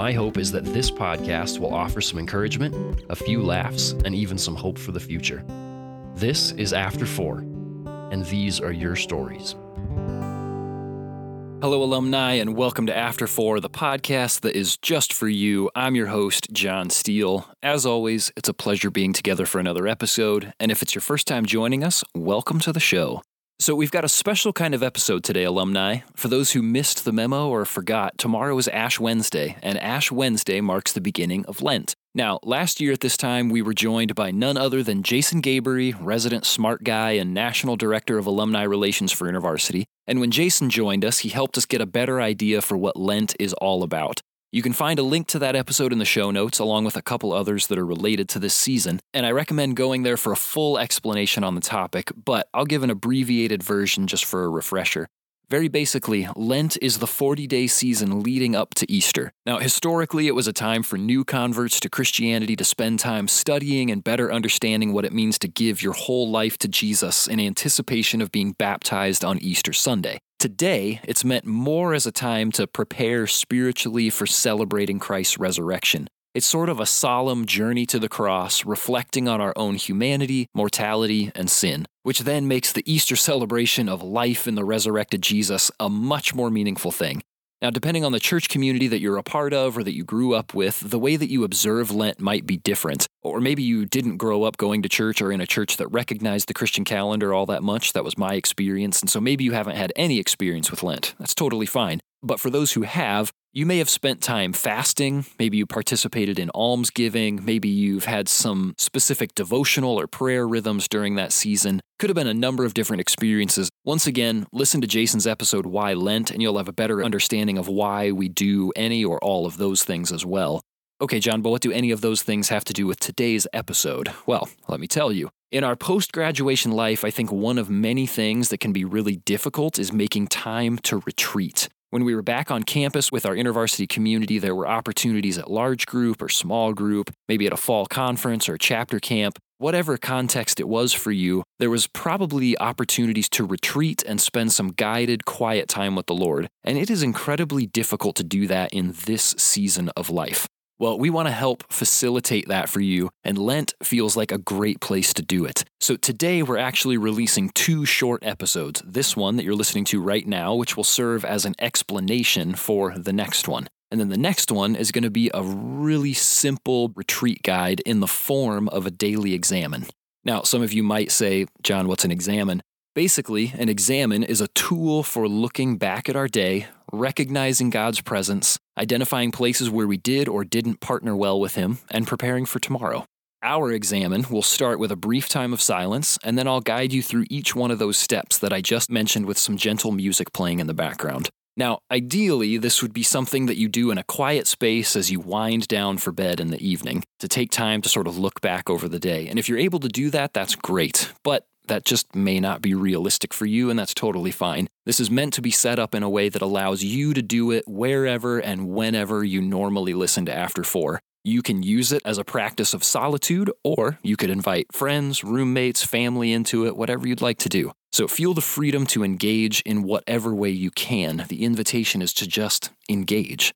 my hope is that this podcast will offer some encouragement, a few laughs, and even some hope for the future. This is After Four, and these are your stories. Hello, alumni, and welcome to After Four, the podcast that is just for you. I'm your host, John Steele. As always, it's a pleasure being together for another episode. And if it's your first time joining us, welcome to the show. So, we've got a special kind of episode today, alumni. For those who missed the memo or forgot, tomorrow is Ash Wednesday, and Ash Wednesday marks the beginning of Lent. Now, last year at this time, we were joined by none other than Jason Gaboury, resident smart guy and National Director of Alumni Relations for InterVarsity. And when Jason joined us, he helped us get a better idea for what Lent is all about. You can find a link to that episode in the show notes, along with a couple others that are related to this season, and I recommend going there for a full explanation on the topic, but I'll give an abbreviated version just for a refresher. Very basically, Lent is the 40 day season leading up to Easter. Now, historically, it was a time for new converts to Christianity to spend time studying and better understanding what it means to give your whole life to Jesus in anticipation of being baptized on Easter Sunday. Today, it's meant more as a time to prepare spiritually for celebrating Christ's resurrection. It's sort of a solemn journey to the cross, reflecting on our own humanity, mortality, and sin, which then makes the Easter celebration of life in the resurrected Jesus a much more meaningful thing. Now, depending on the church community that you're a part of or that you grew up with, the way that you observe Lent might be different. Or maybe you didn't grow up going to church or in a church that recognized the Christian calendar all that much. That was my experience. And so maybe you haven't had any experience with Lent. That's totally fine. But for those who have, you may have spent time fasting, maybe you participated in almsgiving, maybe you've had some specific devotional or prayer rhythms during that season. Could have been a number of different experiences. Once again, listen to Jason's episode, Why Lent, and you'll have a better understanding of why we do any or all of those things as well. Okay, John, but what do any of those things have to do with today's episode? Well, let me tell you. In our post graduation life, I think one of many things that can be really difficult is making time to retreat. When we were back on campus with our InterVarsity community, there were opportunities at large group or small group, maybe at a fall conference or chapter camp. Whatever context it was for you, there was probably opportunities to retreat and spend some guided, quiet time with the Lord. And it is incredibly difficult to do that in this season of life. Well, we want to help facilitate that for you, and Lent feels like a great place to do it. So today we're actually releasing two short episodes. This one that you're listening to right now, which will serve as an explanation for the next one. And then the next one is going to be a really simple retreat guide in the form of a daily examen. Now, some of you might say, John, what's an examen? Basically, an examen is a tool for looking back at our day, recognizing God's presence, identifying places where we did or didn't partner well with Him, and preparing for tomorrow. Our examen will start with a brief time of silence, and then I'll guide you through each one of those steps that I just mentioned with some gentle music playing in the background. Now, ideally, this would be something that you do in a quiet space as you wind down for bed in the evening to take time to sort of look back over the day. And if you're able to do that, that's great. But that just may not be realistic for you, and that's totally fine. This is meant to be set up in a way that allows you to do it wherever and whenever you normally listen to After Four. You can use it as a practice of solitude, or you could invite friends, roommates, family into it, whatever you'd like to do. So feel the freedom to engage in whatever way you can. The invitation is to just engage.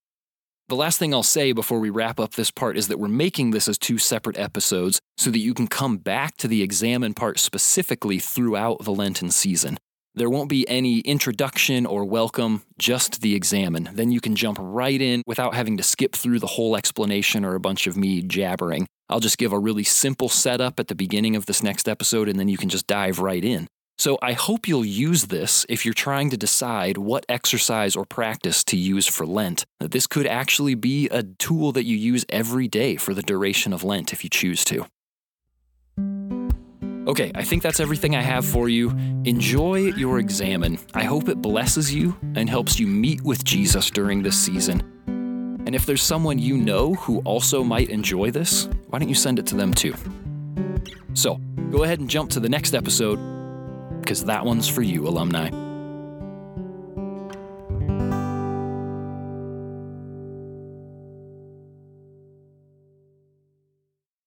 The last thing I'll say before we wrap up this part is that we're making this as two separate episodes so that you can come back to the examen part specifically throughout the Lenten season. There won't be any introduction or welcome, just the examen. Then you can jump right in without having to skip through the whole explanation or a bunch of me jabbering. I'll just give a really simple setup at the beginning of this next episode, and then you can just dive right in. So I hope you'll use this if you're trying to decide what exercise or practice to use for Lent. This could actually be a tool that you use every day for the duration of Lent if you choose to. Okay, I think that's everything I have for you. Enjoy your examen. I hope it blesses you and helps you meet with Jesus during this season. And if there's someone you know who also might enjoy this, why don't you send it to them too? So, go ahead and jump to the next episode, because that one's for you, alumni.